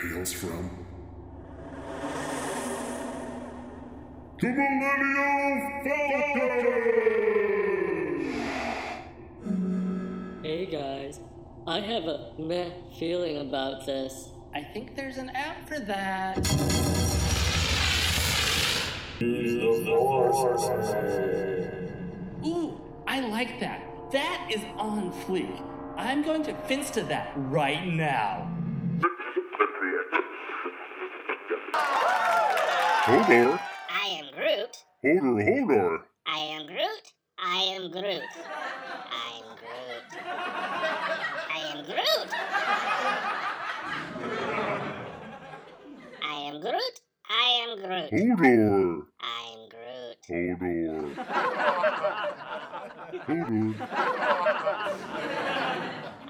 Tales from the Millennial Falcon! Hey guys, I have a meh feeling about this. I think there's an app for that. Ooh, I like that. That is on fleek. I'm going to fince to that right now. Hodor, I am Groot. Hodor, Hodor. I am Groot. I am Groot. I am Groot. I am Groot. I am Groot. I am Groot. Hodor, I am Groot. Hodor. Hodor,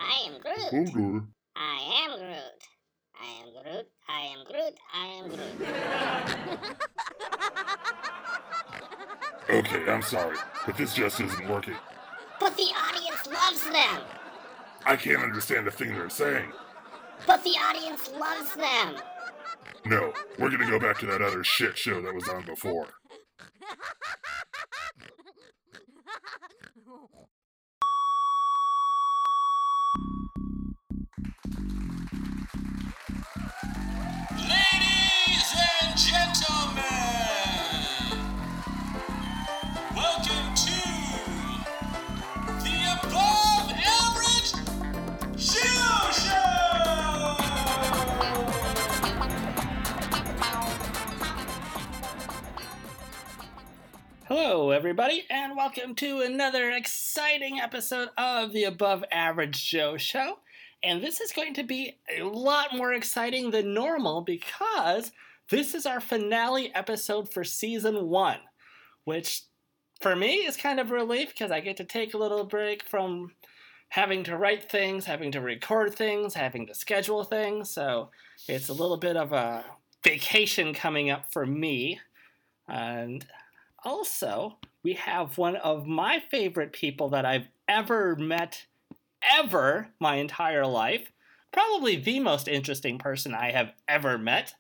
I am Groot. Hodor. I am Groot. I am Groot. I am Groot. I am Groot. Okay, I'm sorry, but this just isn't working. But the audience loves them. I can't understand a thing they're saying. But the audience loves them. No, we're gonna go back to that other shit show that was on before. Ladies and gentlemen, Hello, everybody, and welcome to another exciting episode of the Above Average Joe Show. And this is going to be a lot more exciting than normal because this is our finale episode for season one, which for me is kind of a relief because I get to take a little break from having to write things, having to record things, having to schedule things. So it's a little bit of a vacation coming up for me. And also, we have one of my favorite people that I've ever met, ever, my entire life. Probably the most interesting person I have ever met.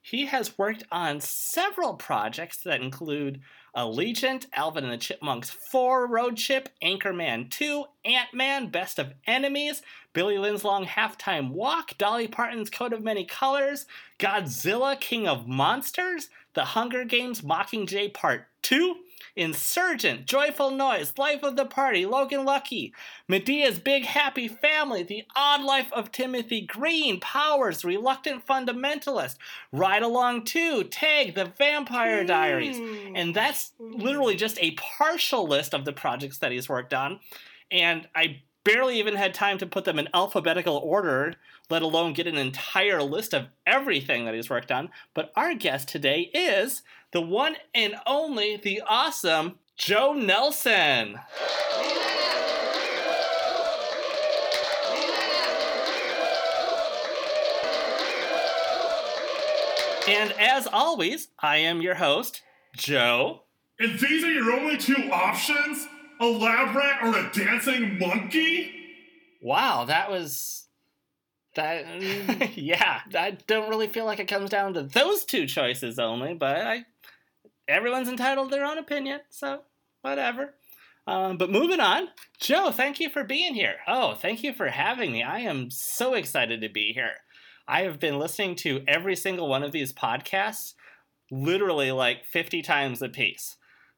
He has worked on several projects that include Allegiant, Alvin and the Chipmunks 4, Road Chip, Anchorman 2, Ant Man, Best of Enemies, Billy Lynn's Long Halftime Walk, Dolly Parton's Coat of Many Colors, Godzilla, King of Monsters, The Hunger Games Mockingjay Part 2, Insurgent, Joyful Noise, Life of the Party, Logan Lucky, Madea's Big Happy Family, The Odd Life of Timothy Green, Powers, Reluctant Fundamentalist, Ride Along 2, Tag, The Vampire hmm. Diaries. And that's literally just a partial list of the projects that he's worked on. And I barely even had time to put them in alphabetical order, let alone get an entire list of everything that he's worked on. But our guest today is the one and only, the awesome Joe Nelson. And as always, I am your host, Joe. And these are your only two options? A lab rat or a dancing monkey? Wow, that was that. yeah, I don't really feel like it comes down to those two choices only, but I, everyone's entitled to their own opinion, so whatever. Um, but moving on, Joe, thank you for being here. Oh, thank you for having me. I am so excited to be here. I have been listening to every single one of these podcasts literally like 50 times a piece.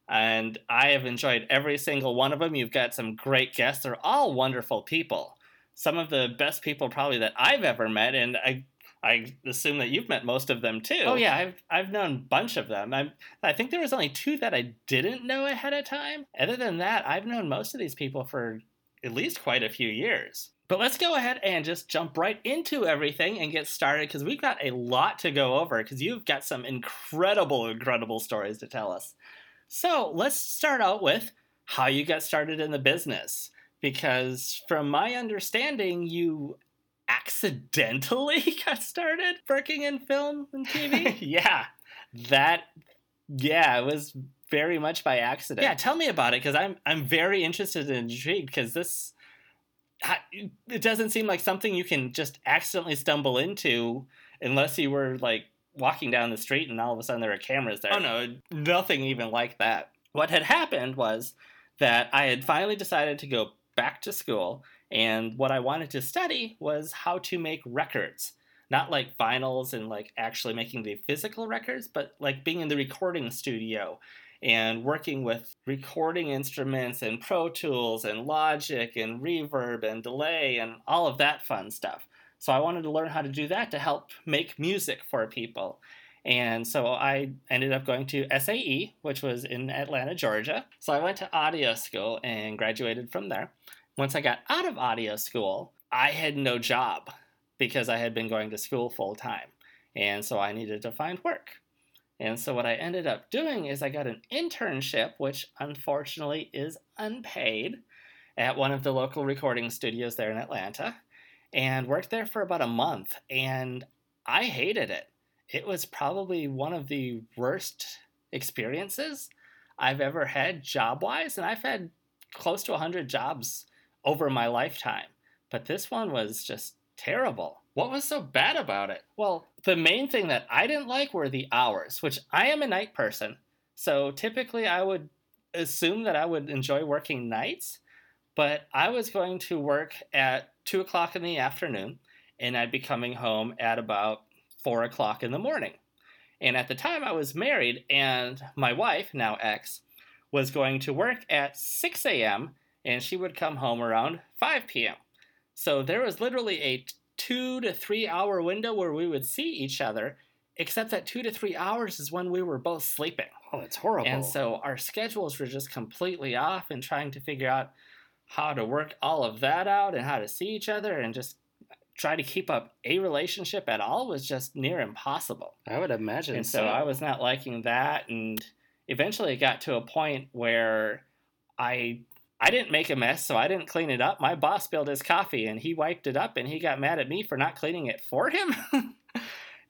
And I have enjoyed every single one of them. You've got some great guests. They're all wonderful people. Some of the best people probably that I've ever met, and I I assume that you've met most of them too. Oh yeah, I've I've known a bunch of them. I I think there was only two that I didn't know ahead of time. Other than that, I've known most of these people for at least quite a few years. But let's go ahead and just jump right into everything and get started because we've got a lot to go over because you've got some incredible, incredible stories to tell us. So let's start out with how you got started in the business. Because from my understanding, you accidentally got started working in film and TV. yeah, that, yeah, it was very much by accident. Yeah, tell me about it because I'm I'm very interested and intrigued because this it doesn't seem like something you can just accidentally stumble into unless you were like walking down the street and all of a sudden there were cameras there. Oh no, nothing even like that. What had happened was that I had finally decided to go back to school, and what I wanted to study was how to make records. Not like vinyls and like actually making the physical records, but like being in the recording studio and working with recording instruments and Pro Tools and Logic and Reverb and Delay and all of that fun stuff. So I wanted to learn how to do that to help make music for people. And so I ended up going to SAE, which was in Atlanta, Georgia. So I went to audio school and graduated from there. Once I got out of audio school, I had no job because I had been going to school full time. And so I needed to find work. And so what I ended up doing is I got an internship, which unfortunately is unpaid, at one of the local recording studios there in Atlanta, and worked there for about a month. And I hated it it was probably one of the worst experiences I've ever had job wise. And I've had close to 100 jobs over my lifetime. But this one was just terrible. What was so bad about it? Well, the main thing that I didn't like were the hours, which I am a night person. So typically I would assume that I would enjoy working nights, but I was going to work at 2 o'clock in the afternoon and I'd be coming home at about four o'clock in the morning. And at the time, I was married, and my wife, now ex, was going to work at 6 a.m., and she would come home around 5 p.m. So there was literally a two to three hour window where we would see each other, except that two to three hours is when we were both sleeping. Oh, it's horrible. And so our schedules were just completely off, and trying to figure out how to work all of that out and how to see each other and just try to keep up a relationship at all was just near impossible. I would imagine. And so, so I was not liking that, and eventually it got to a point where I I didn't make a mess, so I didn't clean it up. My boss spilled his coffee, and he wiped it up, and he got mad at me for not cleaning it for him.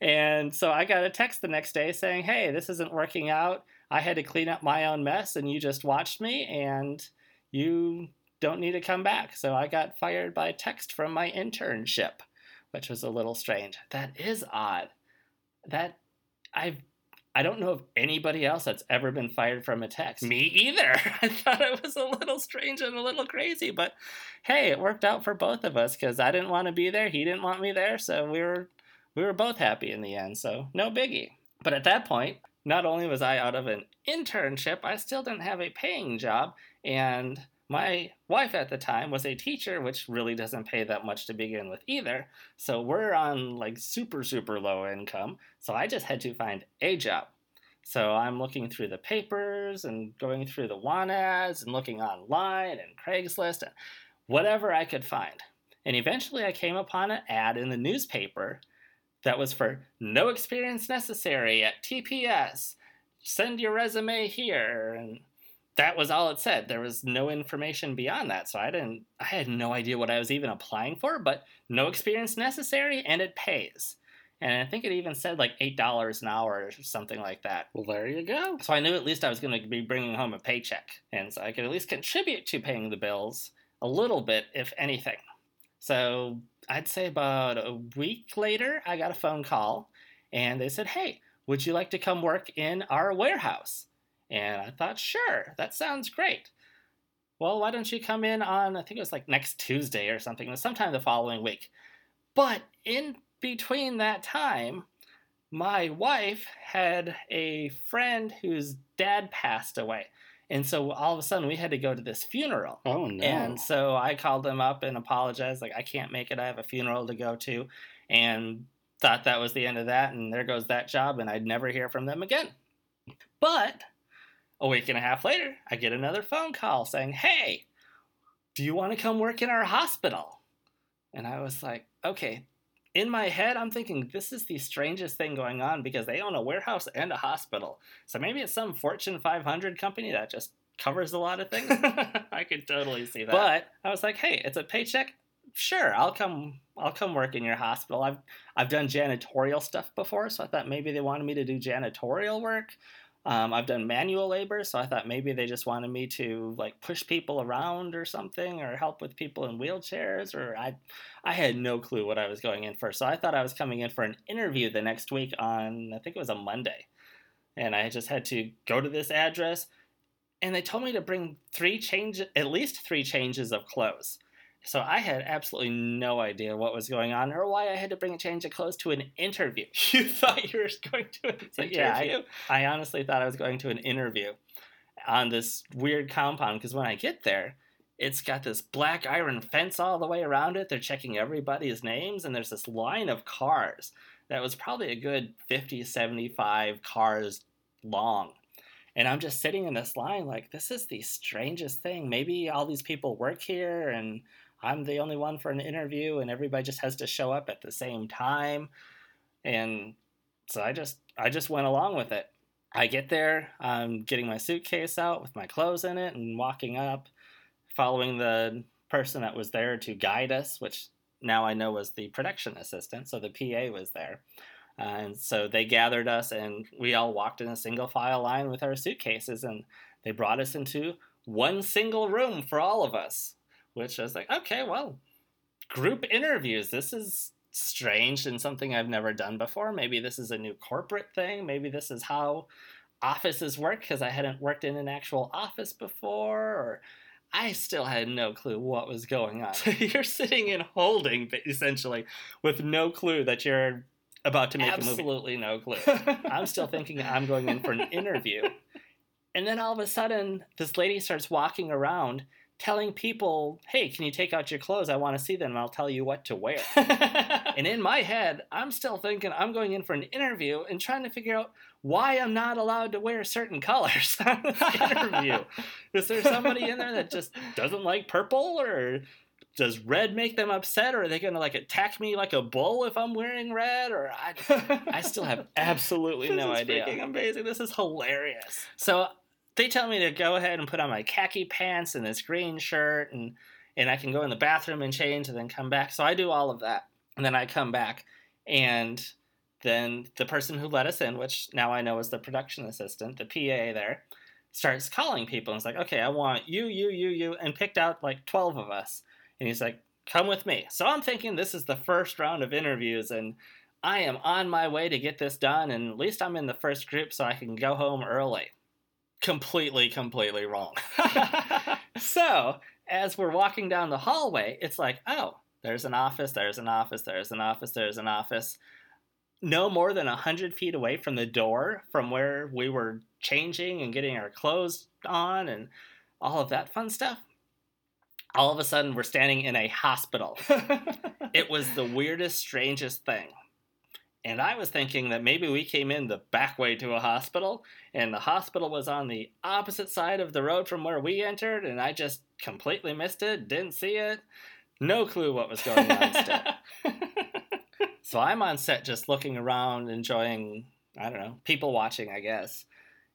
and so I got a text the next day saying, "Hey, this isn't working out. I had to clean up my own mess, and you just watched me, and you don't need to come back. So I got fired by text from my internship, which was a little strange. That is odd. That I've I don't know of anybody else that's ever been fired from a text. Me either. I thought it was a little strange and a little crazy, but hey, it worked out for both of us because I didn't want to be there, he didn't want me there, so we were we were both happy in the end. So no biggie. But at that point, not only was I out of an internship, I still didn't have a paying job, and my wife at the time was a teacher, which really doesn't pay that much to begin with either. So we're on like super, super low income. So I just had to find a job. So I'm looking through the papers and going through the want ads and looking online and Craigslist and whatever I could find. And eventually I came upon an ad in the newspaper that was for no experience necessary at TPS. Send your resume here. And that was all it said. There was no information beyond that. So I didn't I had no idea what I was even applying for, but no experience necessary and it pays. And I think it even said like $8 an hour or something like that. Well, there you go. So I knew at least I was going to be bringing home a paycheck. And so I could at least contribute to paying the bills a little bit, if anything. So I'd say about a week later, I got a phone call and they said, Hey, would you like to come work in our warehouse? And I thought, sure, that sounds great. Well, why don't you come in on, I think it was like next Tuesday or something, or sometime the following week. But in between that time, my wife had a friend whose dad passed away. And so all of a sudden we had to go to this funeral. Oh no. And so I called them up and apologized, like, I can't make it. I have a funeral to go to. And thought that was the end of that. And there goes that job. And I'd never hear from them again. But a week and a half later, I get another phone call saying, Hey, do you want to come work in our hospital? And I was like, Okay. In my head, I'm thinking this is the strangest thing going on because they own a warehouse and a hospital. So maybe it's some Fortune 500 company that just covers a lot of things. I could totally see that. But I was like, hey, it's a paycheck. Sure, I'll come. I'll come work in your hospital. I've I've done janitorial stuff before, so I thought maybe they wanted me to do janitorial work. Um, I've done manual labor, so I thought maybe they just wanted me to like push people around or something, or help with people in wheelchairs, or I, I had no clue what I was going in for. So I thought I was coming in for an interview the next week on I think it was a Monday, and I just had to go to this address, and they told me to bring three change at least three changes of clothes. So I had absolutely no idea what was going on or why I had to bring a change of clothes to an interview. You thought you were going to an So, yeah, interview? I honestly thought I was going to an interview on this weird compound because when I get there, it's got this black iron fence all the way around it. They're checking everybody's names, and there's this line of cars that was probably a good 50, 75 cars long. And I'm just sitting in this line, like, this is the strangest thing. Maybe all these people work here, and I'm the only one for an interview, and everybody just has to show up at the same time. And so I just I just went along with it. I get there, I'm getting my suitcase out with my clothes in it and walking up, following the person that was there to guide us, which now I know was the production assistant, so the PA was there. Uh, and so they gathered us and we all walked in a single file line with our suitcases and they brought us into one single room for all of us, which I was like, okay, well, group interviews. This is strange and something I've never done before. Maybe this is a new corporate thing. Maybe this is how offices work because I hadn't worked in an actual office before or I still had no clue what was going on. So you're sitting in holding, essentially, with no clue that you're about to make a movie. Absolutely no clue. I'm still thinking I'm going in for an interview. And then all of a sudden, this lady starts walking around telling people, hey, can you take out your clothes? I want to see them and I'll tell you what to wear. and in my head, I'm still thinking I'm going in for an interview and trying to figure out why I'm not allowed to wear certain colors on this interview. Is there somebody in there that just doesn't like purple or does red make them upset or are they going to like attack me like a bull if I'm wearing red or I I still have absolutely no this is idea. freaking amazing. This is hilarious. So they tell me to go ahead and put on my khaki pants and this green shirt and and I can go in the bathroom and change and then come back. So I do all of that. And then I come back and then the person who let us in, which now I know is the production assistant, the PA there, starts calling people and it's like, okay, I want you, you, you, you, and picked out like 12 of us. And he's like, come with me. So I'm thinking this is the first round of interviews and I am on my way to get this done. And at least I'm in the first group so I can go home early completely, completely wrong. so, as we're walking down the hallway, it's like, oh, there's an office, there's an office, there's an office, there's an office. No more than 100 feet away from the door from where we were changing and getting our clothes on and all of that fun stuff. All of a sudden, we're standing in a hospital. it was the weirdest, strangest thing. And I was thinking that maybe we came in the back way to a hospital, and the hospital was on the opposite side of the road from where we entered, and I just completely missed it, didn't see it, no clue what was going on still. so I'm on set just looking around, enjoying, I don't know, people watching, I guess.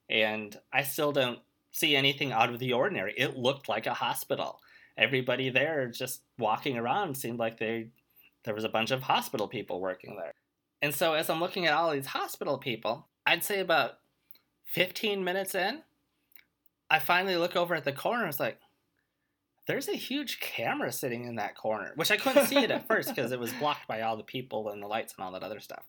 And I still don't see anything out of the ordinary. It looked like a hospital. Everybody there just walking around seemed like they there was a bunch of hospital people working there. And so as I'm looking at all these hospital people, I'd say about 15 minutes in, I finally look over at the corner. It's like, there's a huge camera sitting in that corner, which I couldn't see it at first because it was blocked by all the people and the lights and all that other stuff.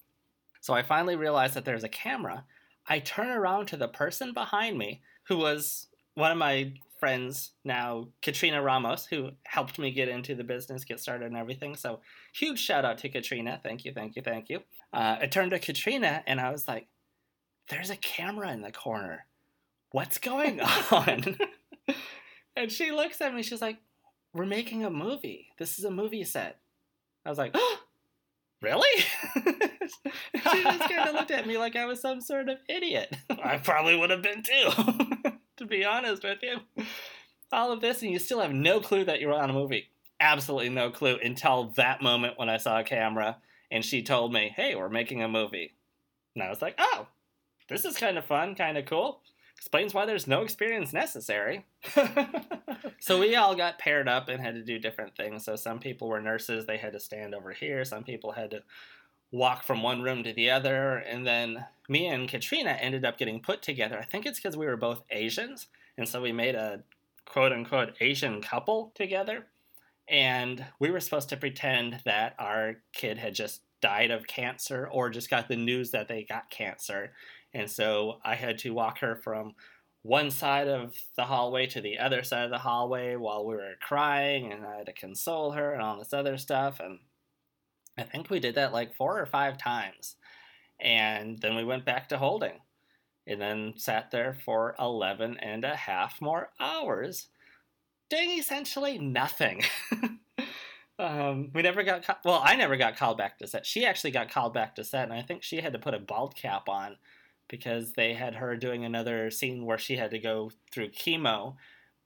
So I finally realized that there's a camera. I turn around to the person behind me, who was one of my friends now, Katrina Ramos, who helped me get into the business, get started, and everything. So huge shout out to Katrina. Thank you, thank you, thank you. Uh, I turned to Katrina and I was like, there's a camera in the corner. What's going on? and she looks at me. She's like, we're making a movie. This is a movie set. I was like, really? she just kind of looked at me like I was some sort of idiot. I probably would have been too, to be honest with you. All of this, and you still have no clue that you're on a movie. Absolutely no clue until that moment when I saw a camera and she told me, hey, we're making a movie. And I was like, oh, this is kind of fun, kind of cool. Explains why there's no experience necessary. so we all got paired up and had to do different things. So some people were nurses, they had to stand over here. Some people had to walk from one room to the other. And then me and Katrina ended up getting put together. I think it's because we were both Asians. And so we made a quote unquote Asian couple together. And we were supposed to pretend that our kid had just died of cancer or just got the news that they got cancer. And so I had to walk her from one side of the hallway to the other side of the hallway while we were crying, and I had to console her and all this other stuff. And I think we did that like four or five times. And then we went back to holding and then sat there for 11 and a half more hours doing essentially nothing. um, we never got, well, I never got called back to set. She actually got called back to set, and I think she had to put a bald cap on because they had her doing another scene where she had to go through chemo.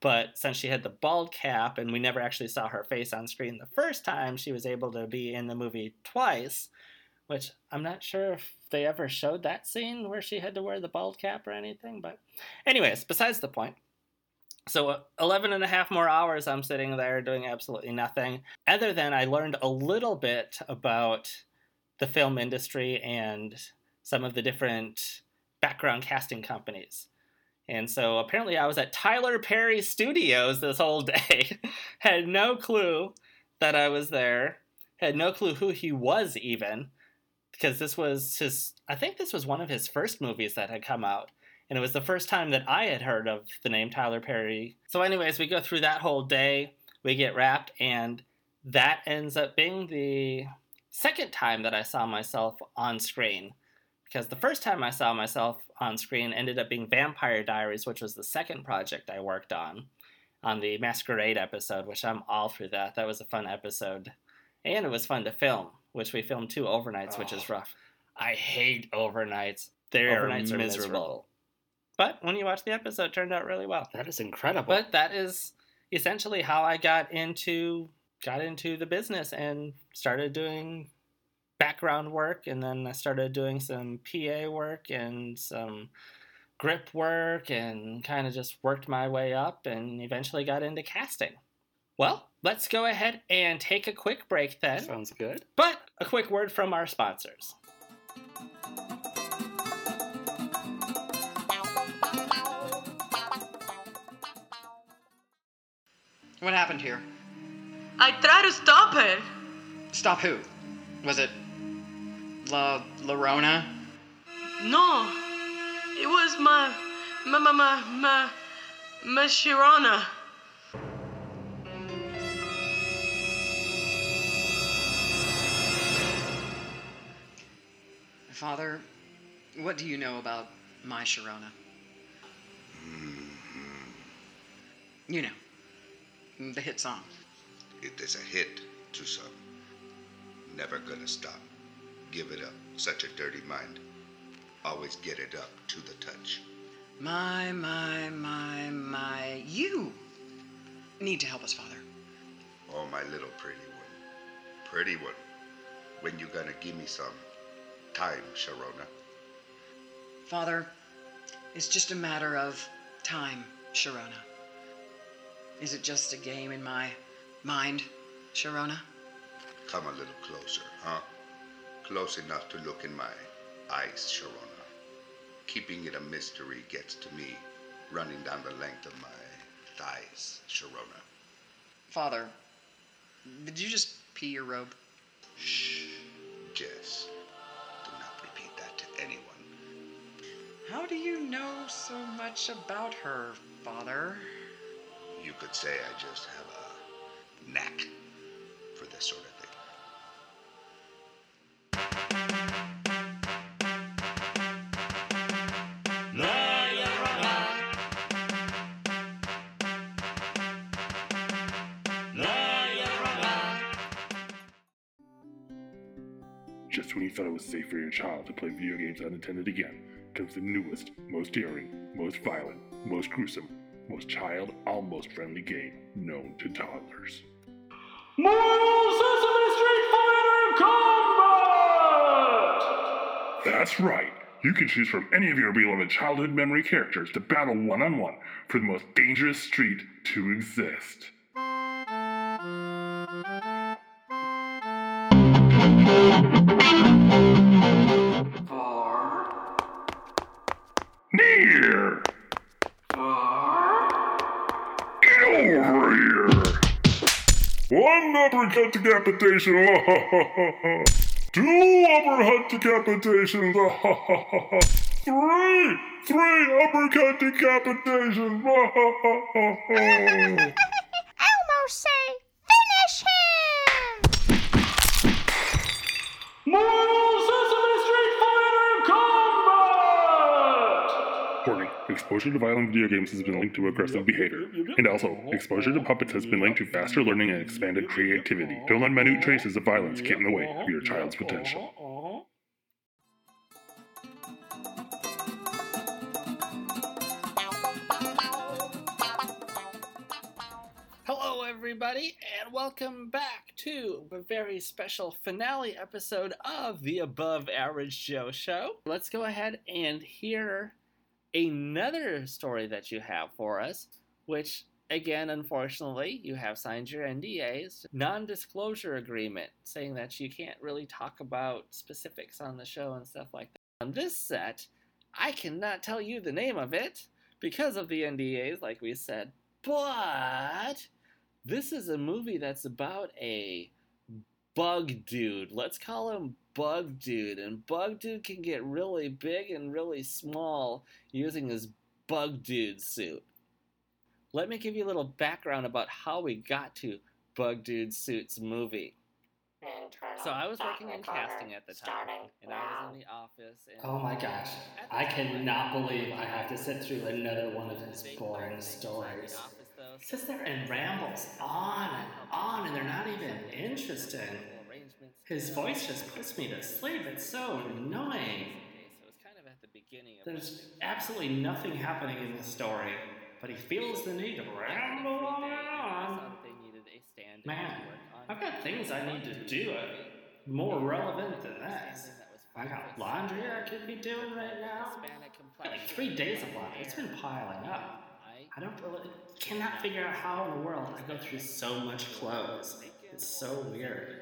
But since she had the bald cap and we never actually saw her face on screen the first time, she was able to be in the movie twice, which I'm not sure if they ever showed that scene where she had to wear the bald cap or anything. But, anyways, besides the point. So, uh, 11 and a half more hours, I'm sitting there doing absolutely nothing. Other than I learned a little bit about the film industry and some of the different background casting companies. And so apparently I was at Tyler Perry Studios this whole day. had no clue that I was there. Had no clue who he was even. Because this was his I think this was one of his first movies that had come out. And it was the first time that I had heard of the name Tyler Perry. So anyways, we go through that whole day, we get wrapped, and that ends up being the second time that I saw myself on screen because the first time I saw myself on screen ended up being Vampire Diaries, which was the second project I worked on, on the Masquerade episode, which I'm all through that. That was a fun episode. And it was fun to film, which we filmed two overnights, which is oh. rough. I hate overnights. They're Overnights are miserable. miserable. But when you watch the episode, it turned out really well. That is incredible. But that is essentially how I got into got into the business and started doing background work and then I started doing some PA work and some grip work and kind of just worked my way up and eventually got into casting. Well, let's go ahead and take a quick break then. Sounds good. But a quick word from our sponsors. What happened here? I tried to stop her. Stop who? Was it La Larona? No, it was my, my, my, my, my, my Sharona. Father, what do you know about my Sharona? Mm-hmm. You know, the hit song. It is a hit to some. Never gonna stop. Give it up. Such a dirty mind. Always get it up to the touch. My, my, my, my. You need to help us, Father. Oh, my little pretty one. Pretty one. When you gonna give me some time, Sharona? Father, it's just a matter of time, Sharona. Is it just a game in my mind, Sharona? Come a little closer, huh? Close enough to look in my eyes, Sharona. Keeping it a mystery gets to me, running down the length of my thighs, Sharona. Father, did you just pee your robe? Shh, Jess. Do not repeat that to anyone. How do you know so much about her, Father? You could say I just have a knack for this sort of thing. Thought it was safe for your child to play video games unattended again, comes the newest, most daring, most violent, most gruesome, most child almost friendly game known to toddlers. That's right. You can choose from any of your beloved childhood memory characters to battle one on one for the most dangerous street to exist. Uppercut decapitation. Two uppercut decapitations. Three, three uppercut decapitations. Elmo say, finish him! Warning, exposure to violent video games has been linked to aggressive behavior. And also, exposure to puppets has been linked to faster learning and expanded creativity. Don't let minute traces of violence get in the way of your child's potential. Hello, everybody, and welcome back to a very special finale episode of the Above Average Joe Show. Let's go ahead and hear another story that you have for us, which, again, unfortunately, you have signed your NDAs, non disclosure agreement, saying that you can't really talk about specifics on the show and stuff like that. On this set, I cannot tell you the name of it because of the NDAs, like we said, but this is a movie that's about a bug dude. Let's call him Bug Dude. And Bug Dude can get really big and really small using his Bug Dude suit. Let me give you a little background about how we got to Bug Dude Suits movie. So I was working in casting at the time, and I was in the office. And Oh my gosh, I cannot believe I have to sit through another one of his boring stories. Sits there and rambles on and on, and they're not even interesting. His voice just puts me to sleep. It's so annoying. There's absolutely nothing happening in this story, but he feels the need to ramble on. Man, I've got things I need to do uh, more relevant than this. I got laundry I could be doing right now. Like three days of laundry. It's been piling up. I don't really cannot figure out how in the world I go through so much clothes. It's so weird.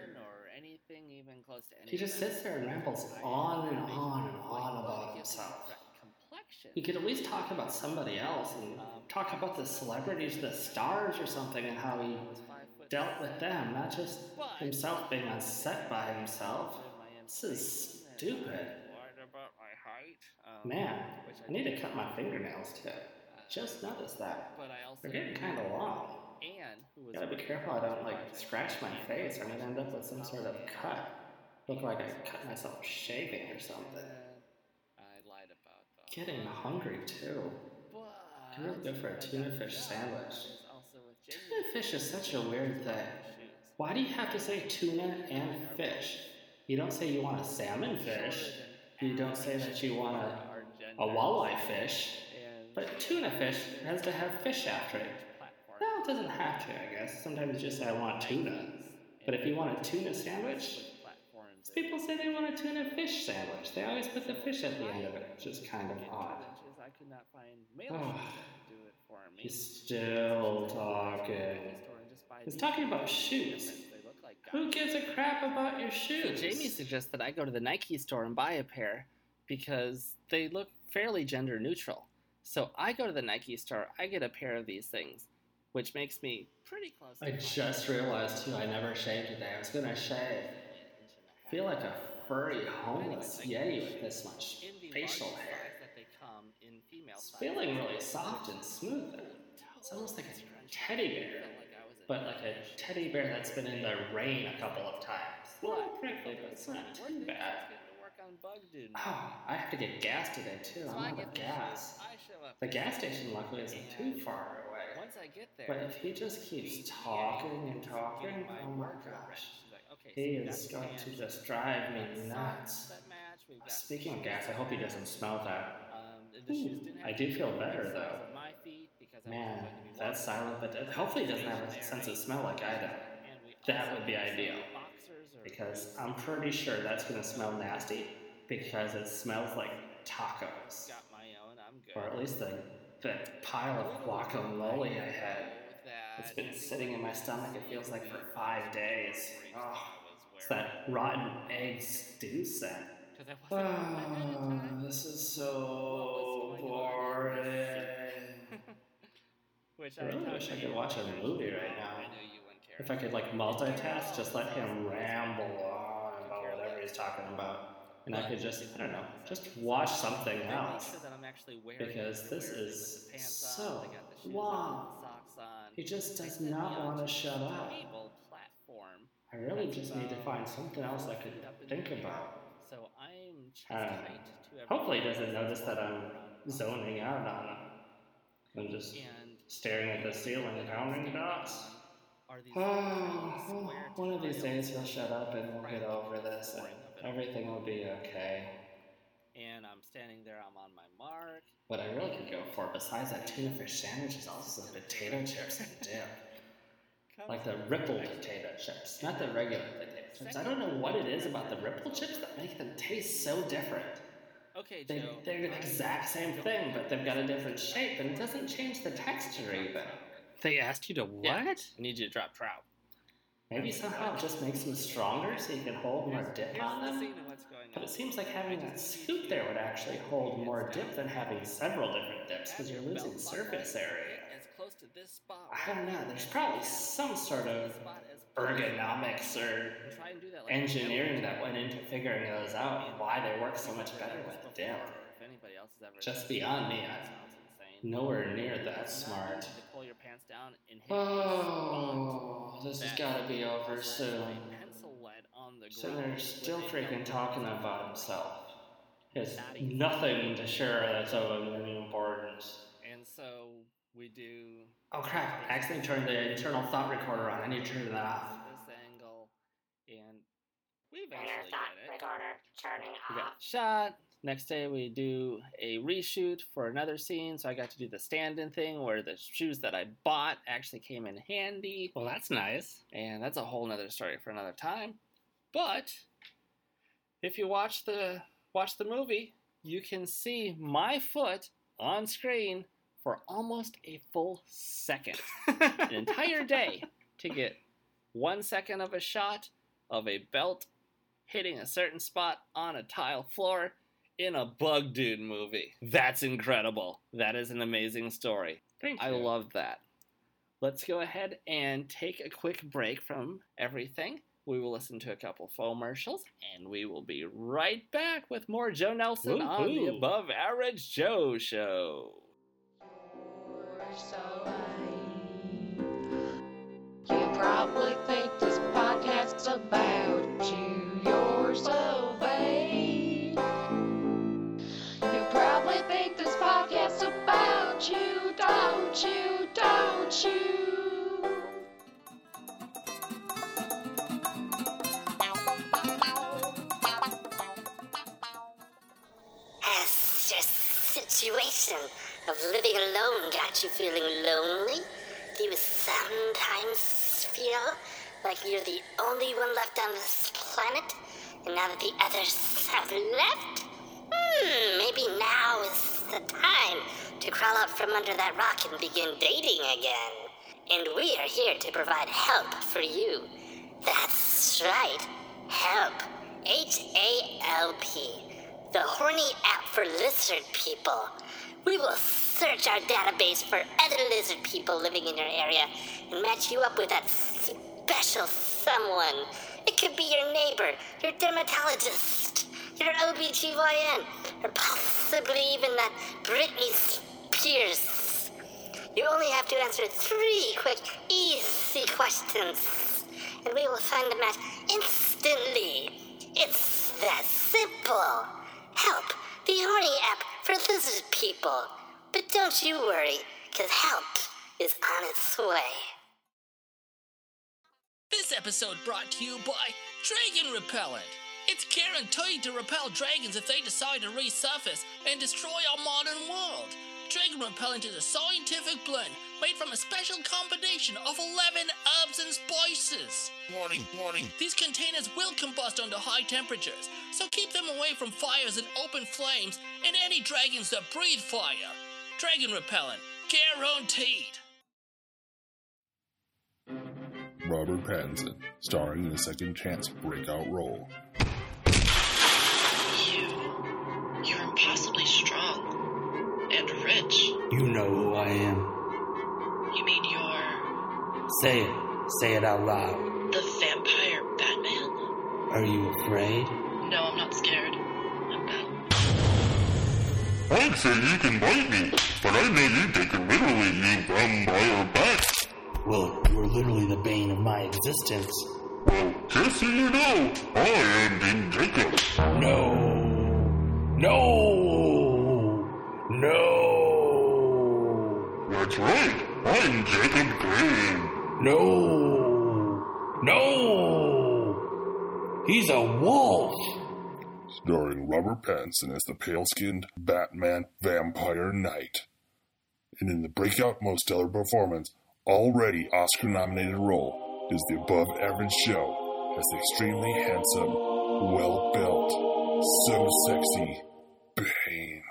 anything even close to He just sits there and rambles on and on and on about himself. He could at least talk about somebody else and talk about the celebrities, the stars or something, and how he dealt with them, not just himself being on set by himself. This is stupid. What about my height? Um, Man, I need to cut my fingernails too. Just noticed that. But I also They're getting kind of long. Anne, who was Gotta be careful I don't like scratch my face or I'm gonna end up with some sort of cut. Look like I cut myself shaving or something. I lied about though. Getting hungry too. Could really go for a tuna fish sandwich. Tuna fish is such a weird thing. Why do you have to say tuna and fish? You don't say you want a salmon fish. You don't say that you want a, a walleye fish. But tuna fish has to have fish after it. Well, it doesn't have to, I guess. Sometimes you just say I want tuna. But if you want a tuna sandwich, people say they want a tuna fish sandwich. They always put the fish at the end of it, which is kind of odd. I could not find Oh. do it for me. He's still talking. He's talking about shoes. Who gives a crap about your So shoes? Jamie suggests that I go to the Nike store and buy a pair because they look fairly gender neutral. So I go to the Nike store, I get a pair of these things, which makes me pretty close. I just realized too, I never shaved today. I was gonna shave. I feel like a furry homeless yeti with this much facial hair. that they come in female It's feeling really soft and smooth. It's almost like a teddy bear, but like a teddy bear that's been in the rain a couple of times. Prickly, but it's not too bad. Oh, I have to get gas today too. I'm out of gas. The gas station luckily isn't too far away. Once I get there, But if he just keeps talking and talking, oh my gosh, he is going to just drive me nuts. Speaking of gas, I hope he doesn't smell that. Ooh, I do feel better though. Man, that's silent, but hopefully he doesn't have a sense of smell like I do. That would be ideal. Because I'm pretty sure that's gonna smell nasty because it smells like tacos. Or at least the, the pile of guacamole I had. It's been sitting in my stomach, it feels like for five days. Oh, it's that rotten egg stew. Oh, this is so boring. Which I really wish I could watch a movie right now. if I could like multitask, just let him ramble on about whatever he's talking about, and I could just I don't know, just watch something else. Because this is so long. He just does not want to shut up. I really just need to find something else I could think about. So I'm don't. Uh, hopefully, he doesn't notice that I'm zoning out on him. I'm just staring at the ceiling, counting dots. Oh, one of these days he'll shut up and we'll get over this, and everything will be okay. And I'm standing there, I'm on my mark. What I really could go for, besides that tuna fish sandwich, is also some potato chips and dip. Like the ripple potato chips, not the regular potato chips. I don't know what it is about the ripple chips that make them taste so different. Okay, They, Joe. they're the exact same thing, but they've got a different shape, and it doesn't change the texture even. They asked you to what? I need you to drop trout. Maybe somehow it just makes them stronger so you can hold more dip on them. But it seems like having that scoop there would actually hold more dip than having several different dips because you're losing surface area. As close to this spot. I don't know, there's probably some sort of ergonomics or Try and do that like engineering that went into figuring those out and why they work so much better with dip. If anybody else has ever Just beyond me, I'm nowhere near that smart. To pull your pants down and hit Oh, this has got to be over soon. pencil lead on the So they're still freaking talking about himself. Has nothing to share that's of any importance. And so we do Oh crap! I accidentally turned the internal thought recorder on. I need to turn that off. this angle and we Inner eventually thought get it. recorder turning We got off. shot. Next day we do a reshoot for another scene, so I got to do the stand-in thing where the shoes that I bought actually came in handy. Well, that's nice. And that's a whole nother story for another time. But if you watch the watch the movie, you can see my foot on screen for almost a full second. An entire day to get one second of a shot of a belt hitting a certain spot on a tile floor in a Bug Dude movie. That's incredible. That is an amazing story. Thank I love that. Let's go ahead and take a quick break from everything. We will listen to a couple commercials, and we will be right back with more Joe Nelson on the Above Average Joe Show. You probably think this podcast's about Don't you? Don't you? Has your situation of living alone got you feeling lonely? Do you sometimes feel like you're the only one left on this planet? And now that the others have left? Hmm, maybe now is the time to crawl out from under that rock and begin dating again. And we are here to provide help for you. That's right, help. H A L P. The horny app for lizard people. We will search our database for other lizard people living in your area and match you up with that special someone. It could be your neighbor, your dermatologist, your OBGYN, or possibly even that Britney Spears. You only have to answer three quick, easy questions, and we will find the match instantly. It's that simple. Help, the horny app for lizard people. But don't you worry, because help is on its way. This episode brought to you by Dragon Repellent. It's guaranteed to repel dragons if they decide to resurface and destroy our modern world. Dragon Repellent is a scientific blend made from a special combination of 11 herbs and spices. Warning, warning. These containers will combust under high temperatures, so keep them away from fires and open flames and any dragons that breathe fire. Dragon Repellent, guaranteed. Robert Pattinson, starring in the second chance breakout role. You know who I am. You mean you're Say it. Say it out loud. The vampire Batman? Are you afraid? No, I'm not scared. I'm not. I'd say you can bite me, but I know you take it literally, you vampire bat. Well, you're literally the bane of my existence. Well, just so you know, I am Team Jacob. No. No. No. That's right, I'm Jacob Green. No. No. He's a wolf. Starring Robert Pattinson as the pale-skinned Batman Vampire Knight. And in the breakout most stellar performance, already Oscar-nominated role, is the above-average Joe as the extremely handsome, well-built, so sexy Bane.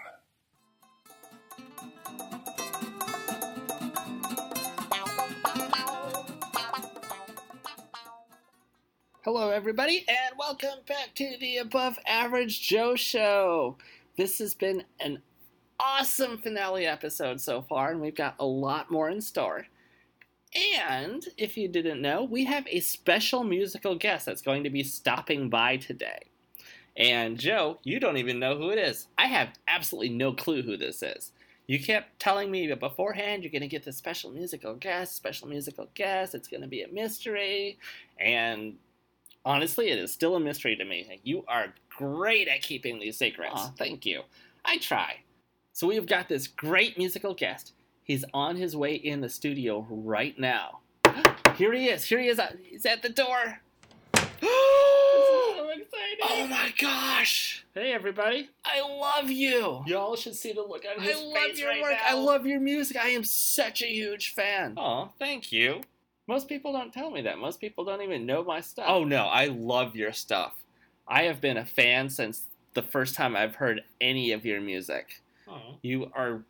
Hello, everybody, and welcome back to the Above Average Joe Show. This has been an awesome finale episode so far, and we've got a lot more in store. And if you didn't know, we have a special musical guest that's going to be stopping by today. And Joe, you don't even know who it is. I have absolutely no clue who this is. You kept telling me beforehand you're going to get the special musical guest, special musical guest, it's going to be a mystery. And honestly, it is still a mystery to me. You are great at keeping these secrets. Aw, thank you. I try. So we've got this great musical guest. He's on his way in the studio right now. Here he is. Here he is. Uh, he's at the door. This is so exciting. Oh my gosh. Hey everybody. I love you. Y'all should see the look on his I love face your right work. now. I love your music. I am such a huge fan. Oh, thank you. Most people don't tell me that. Most people don't even know my stuff. Oh no, I love your stuff. I have been a fan since the first time I've heard any of your music. Oh. You are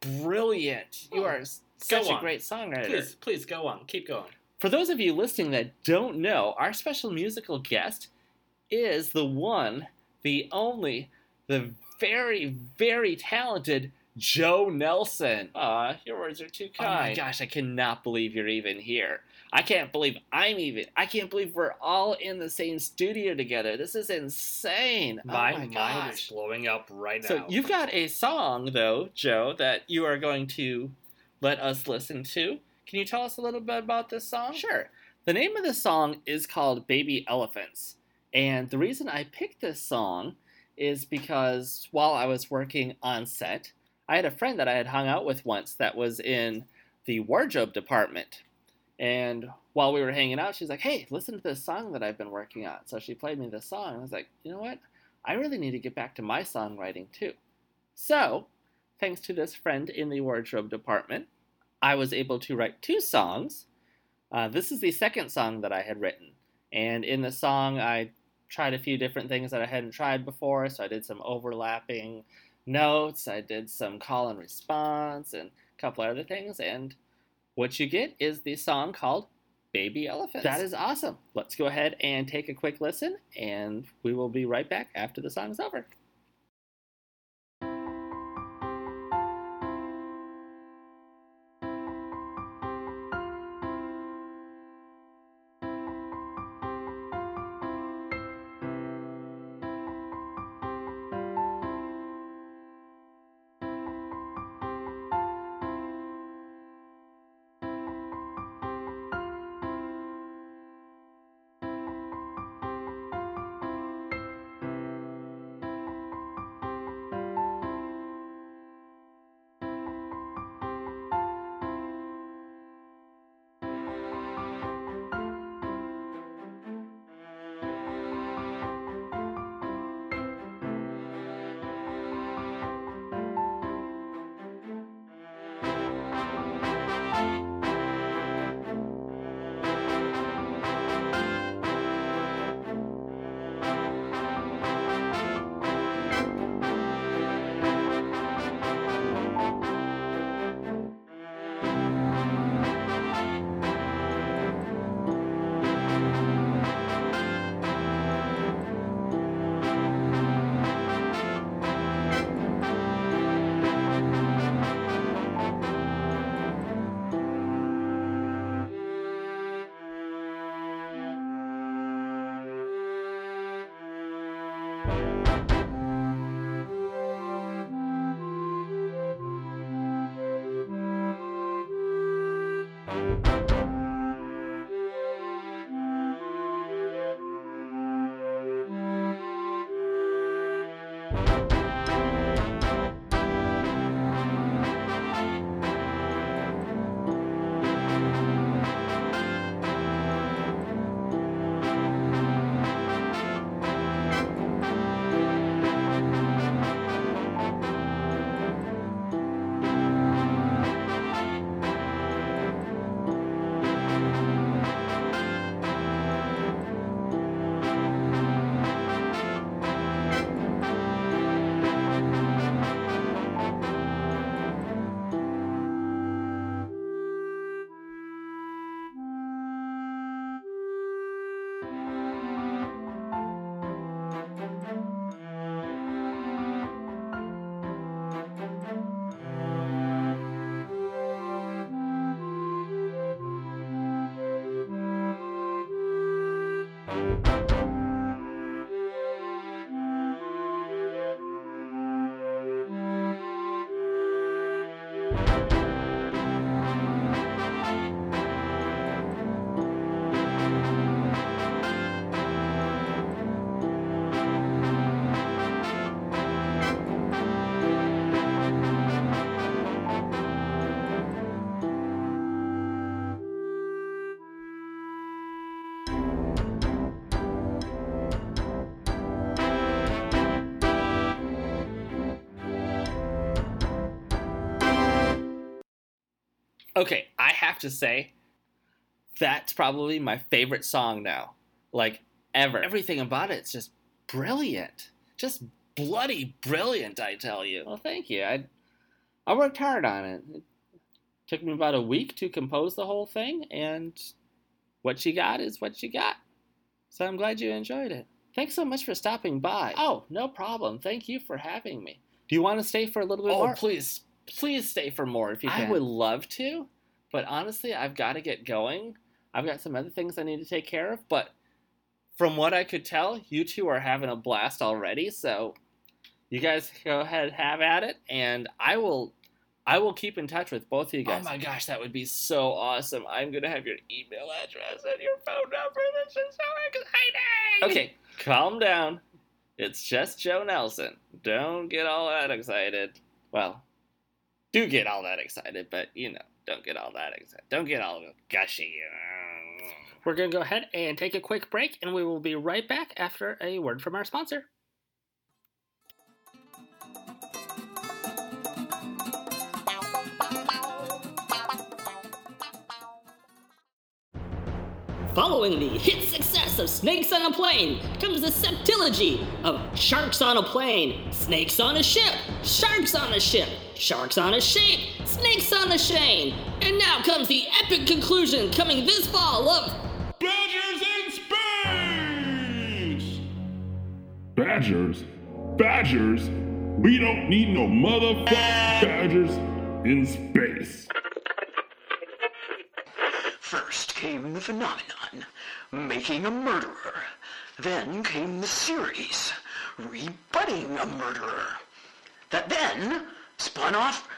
brilliant. You are such a great songwriter. Please, please go on. Keep going. For those of you listening that don't know, our special musical guest is the one, the only, the very, very talented Joe Nelson. Aw, your words are too kind. Oh my gosh, I cannot believe you're even here. I can't believe I'm even. I can't believe we're all in the same studio together. This is insane. My, oh my mind gosh. is blowing up right now. So you've got a song though, Joe, that you are going to let us listen to. Can you tell us a little bit about this song? Sure. The name of the song is called Baby Elephants. And the reason I picked this song is because while I was working on set, I had a friend that I had hung out with once that was in the wardrobe department. And while we were hanging out, she's like, hey, listen to this song that I've been working on. So she played me this song. I was like, you know what? I really need to get back to my songwriting too. So, thanks to this friend in the wardrobe department, I was able to write two songs. Uh, this is the second song that I had written. And in the song, I tried a few different things that I hadn't tried before. So I did some overlapping notes, I did some call and response, and a couple other things. And what you get is the song called Baby Elephants. That is awesome. Let's go ahead and take a quick listen, and we will be right back after the song's over. Okay, I have to say, that's probably my favorite song now. Like, ever. Everything about it's just brilliant. Just bloody brilliant, I tell you. Well, thank you. I, I worked hard on it. It took me about a week to compose the whole thing, and what you got is what you got. So I'm glad you enjoyed it. Thanks so much for stopping by. Oh, no problem. Thank you for having me. Do you want to stay for a little bit Oh, more? please, please stay for more if you I would love to, but honestly, I've got to get going. I've got some other things I need to take care of, but from what I could tell, you two are having a blast already, so you guys go ahead and have at it, and I will I will keep in touch with both of you oh guys. Oh my gosh, that would be so awesome. I'm gonna have your email address and your phone number. That's just so exciting. Okay, calm down. It's just Joe Nelson. Don't get all that excited. Well, do get all that excited, but you know, don't get all that excited. Don't get all gushy. We're going to go ahead and take a quick break, and we will be right back after a word from our sponsor. Following the hit success of Snakes on a Plane comes the septilogy of Sharks on a Plane, Snakes on a Ship, Sharks on a Ship, Sharks on a Shape, Snakes on a Chain. And now comes the epic conclusion coming this fall of Badgers in space! Badgers? Badgers? We don't need no motherfucking badgers in space. Came the phenomenon, making a murderer. Then came the series, rebutting a murderer. That then spun off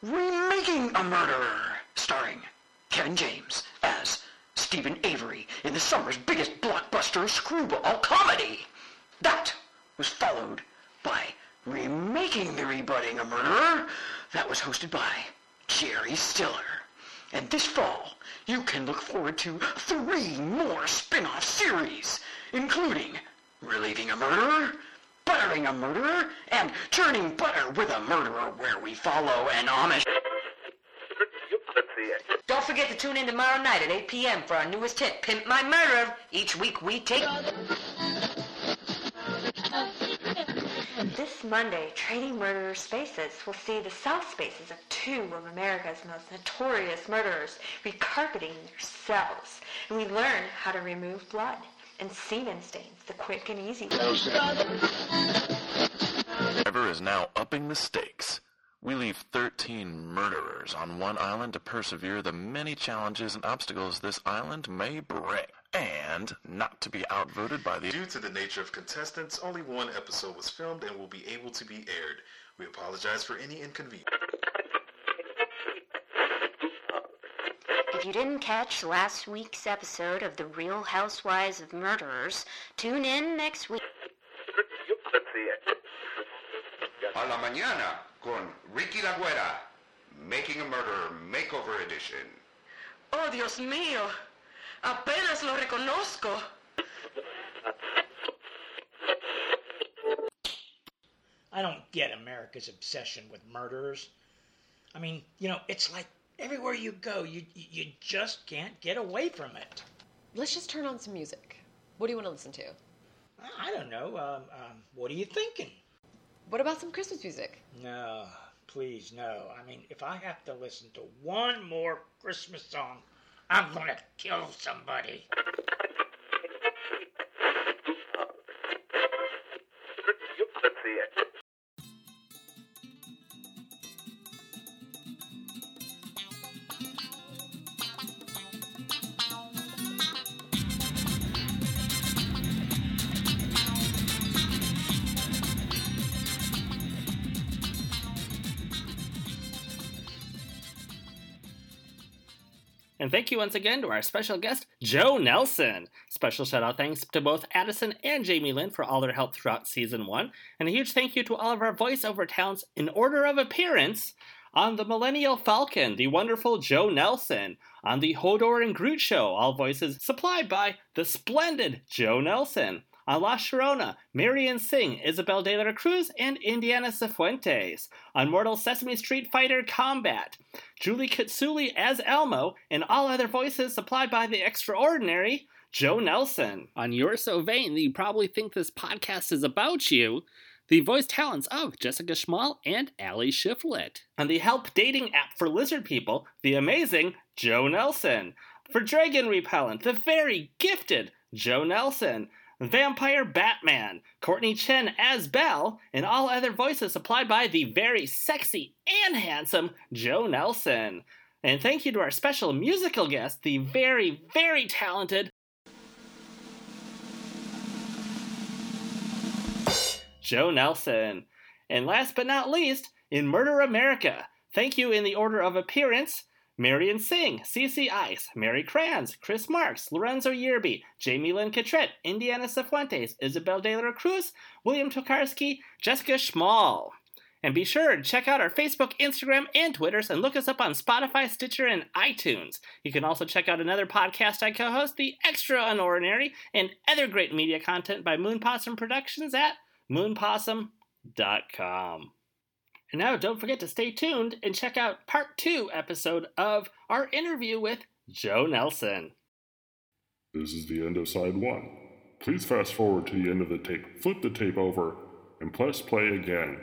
remaking a murderer, starring Kevin James as Steven Avery in the summer's biggest blockbuster screwball comedy. That was followed by remaking the rebutting a murderer. That was hosted by Jerry Stiller. And this fall, you can look forward to three more spin-off series, including Relieving a Murderer, Buttering a Murderer, and Churning Butter with a Murderer, where we follow an Amish... Don't forget to tune in tomorrow night at 8 p.m. for our newest hit, Pimp My Murderer. Each week we take... Monday, Trading Murderer Spaces will see the cell spaces of two of America's most notorious murderers recarpeting their cells, and we learn how to remove blood and semen stains the quick and easy way. Ever is now upping the stakes. We leave 13 murderers on one island to persevere the many challenges and obstacles this island may bring. And not to be outvoted by the. Due to the nature of contestants, only one episode was filmed and will be able to be aired. We apologize for any inconvenience. If you didn't catch last week's episode of The Real Housewives of Murderers, tune in next week. A la mañana con Ricky La Güera, Making a Murderer Makeover Edition. Oh, Dios mío. Apenas lo reconozco. I don't get America's obsession with murderers. I mean, you know, it's like everywhere you go, you you just can't get away from it. Let's just turn on some music. What do you want to listen to? I don't know. Um, um, what are you thinking? What about some Christmas music? No, please, no. I mean, if I have to listen to one more Christmas song, I'm gonna kill somebody. And thank you once again to our special guest, Joe Nelson. Special shout out thanks to both Addison and Jamie Lynn for all their help throughout season one. And a huge thank you to all of our voiceover talents in order of appearance on the Millennial Falcon, the wonderful Joe Nelson. On the Hodor and Groot show, all voices supplied by the splendid Joe Nelson. On La Sharona, Marian Sing, Isabel de la Cruz, and Indiana Sifuentes. On Mortal Sesame Street Fighter Combat, Julie Kitsulie as Elmo, and all other voices supplied by the extraordinary Joe Nelson. On You're So Vain that you probably think this podcast is about you, the voice talents of Jessica Schmahl and Allie Shiflett. On the help dating app for lizard people, the amazing Joe Nelson. For Dragon Repellent, the very gifted Joe Nelson. Vampire Batman, Courtney Chen as Belle, and all other voices supplied by the very sexy and handsome Joe Nelson. And thank you to our special musical guest, the very, very talented Joe Nelson. And last but not least, in Murder America, thank you in the order of appearance Marian Sing, CC Ice, Mary Krans, Chris Marks, Lorenzo Yearby, Jamie Lynn Catrett, Indiana Sifuentes, Isabel de la Cruz, William Tokarsky, Jessica Schmahl. And be sure to check out our Facebook, Instagram, and Twitters and look us up on Spotify, Stitcher, and iTunes. You can also check out another podcast I co host, The Extra Unordinary, and other great media content by Moon Possum Productions at moonpossum.com. And now don't forget to stay tuned and check out part two episode of our interview with Joe Nelson. This is the end of side one. Please fast forward to the end of the tape, flip the tape over, and press play again.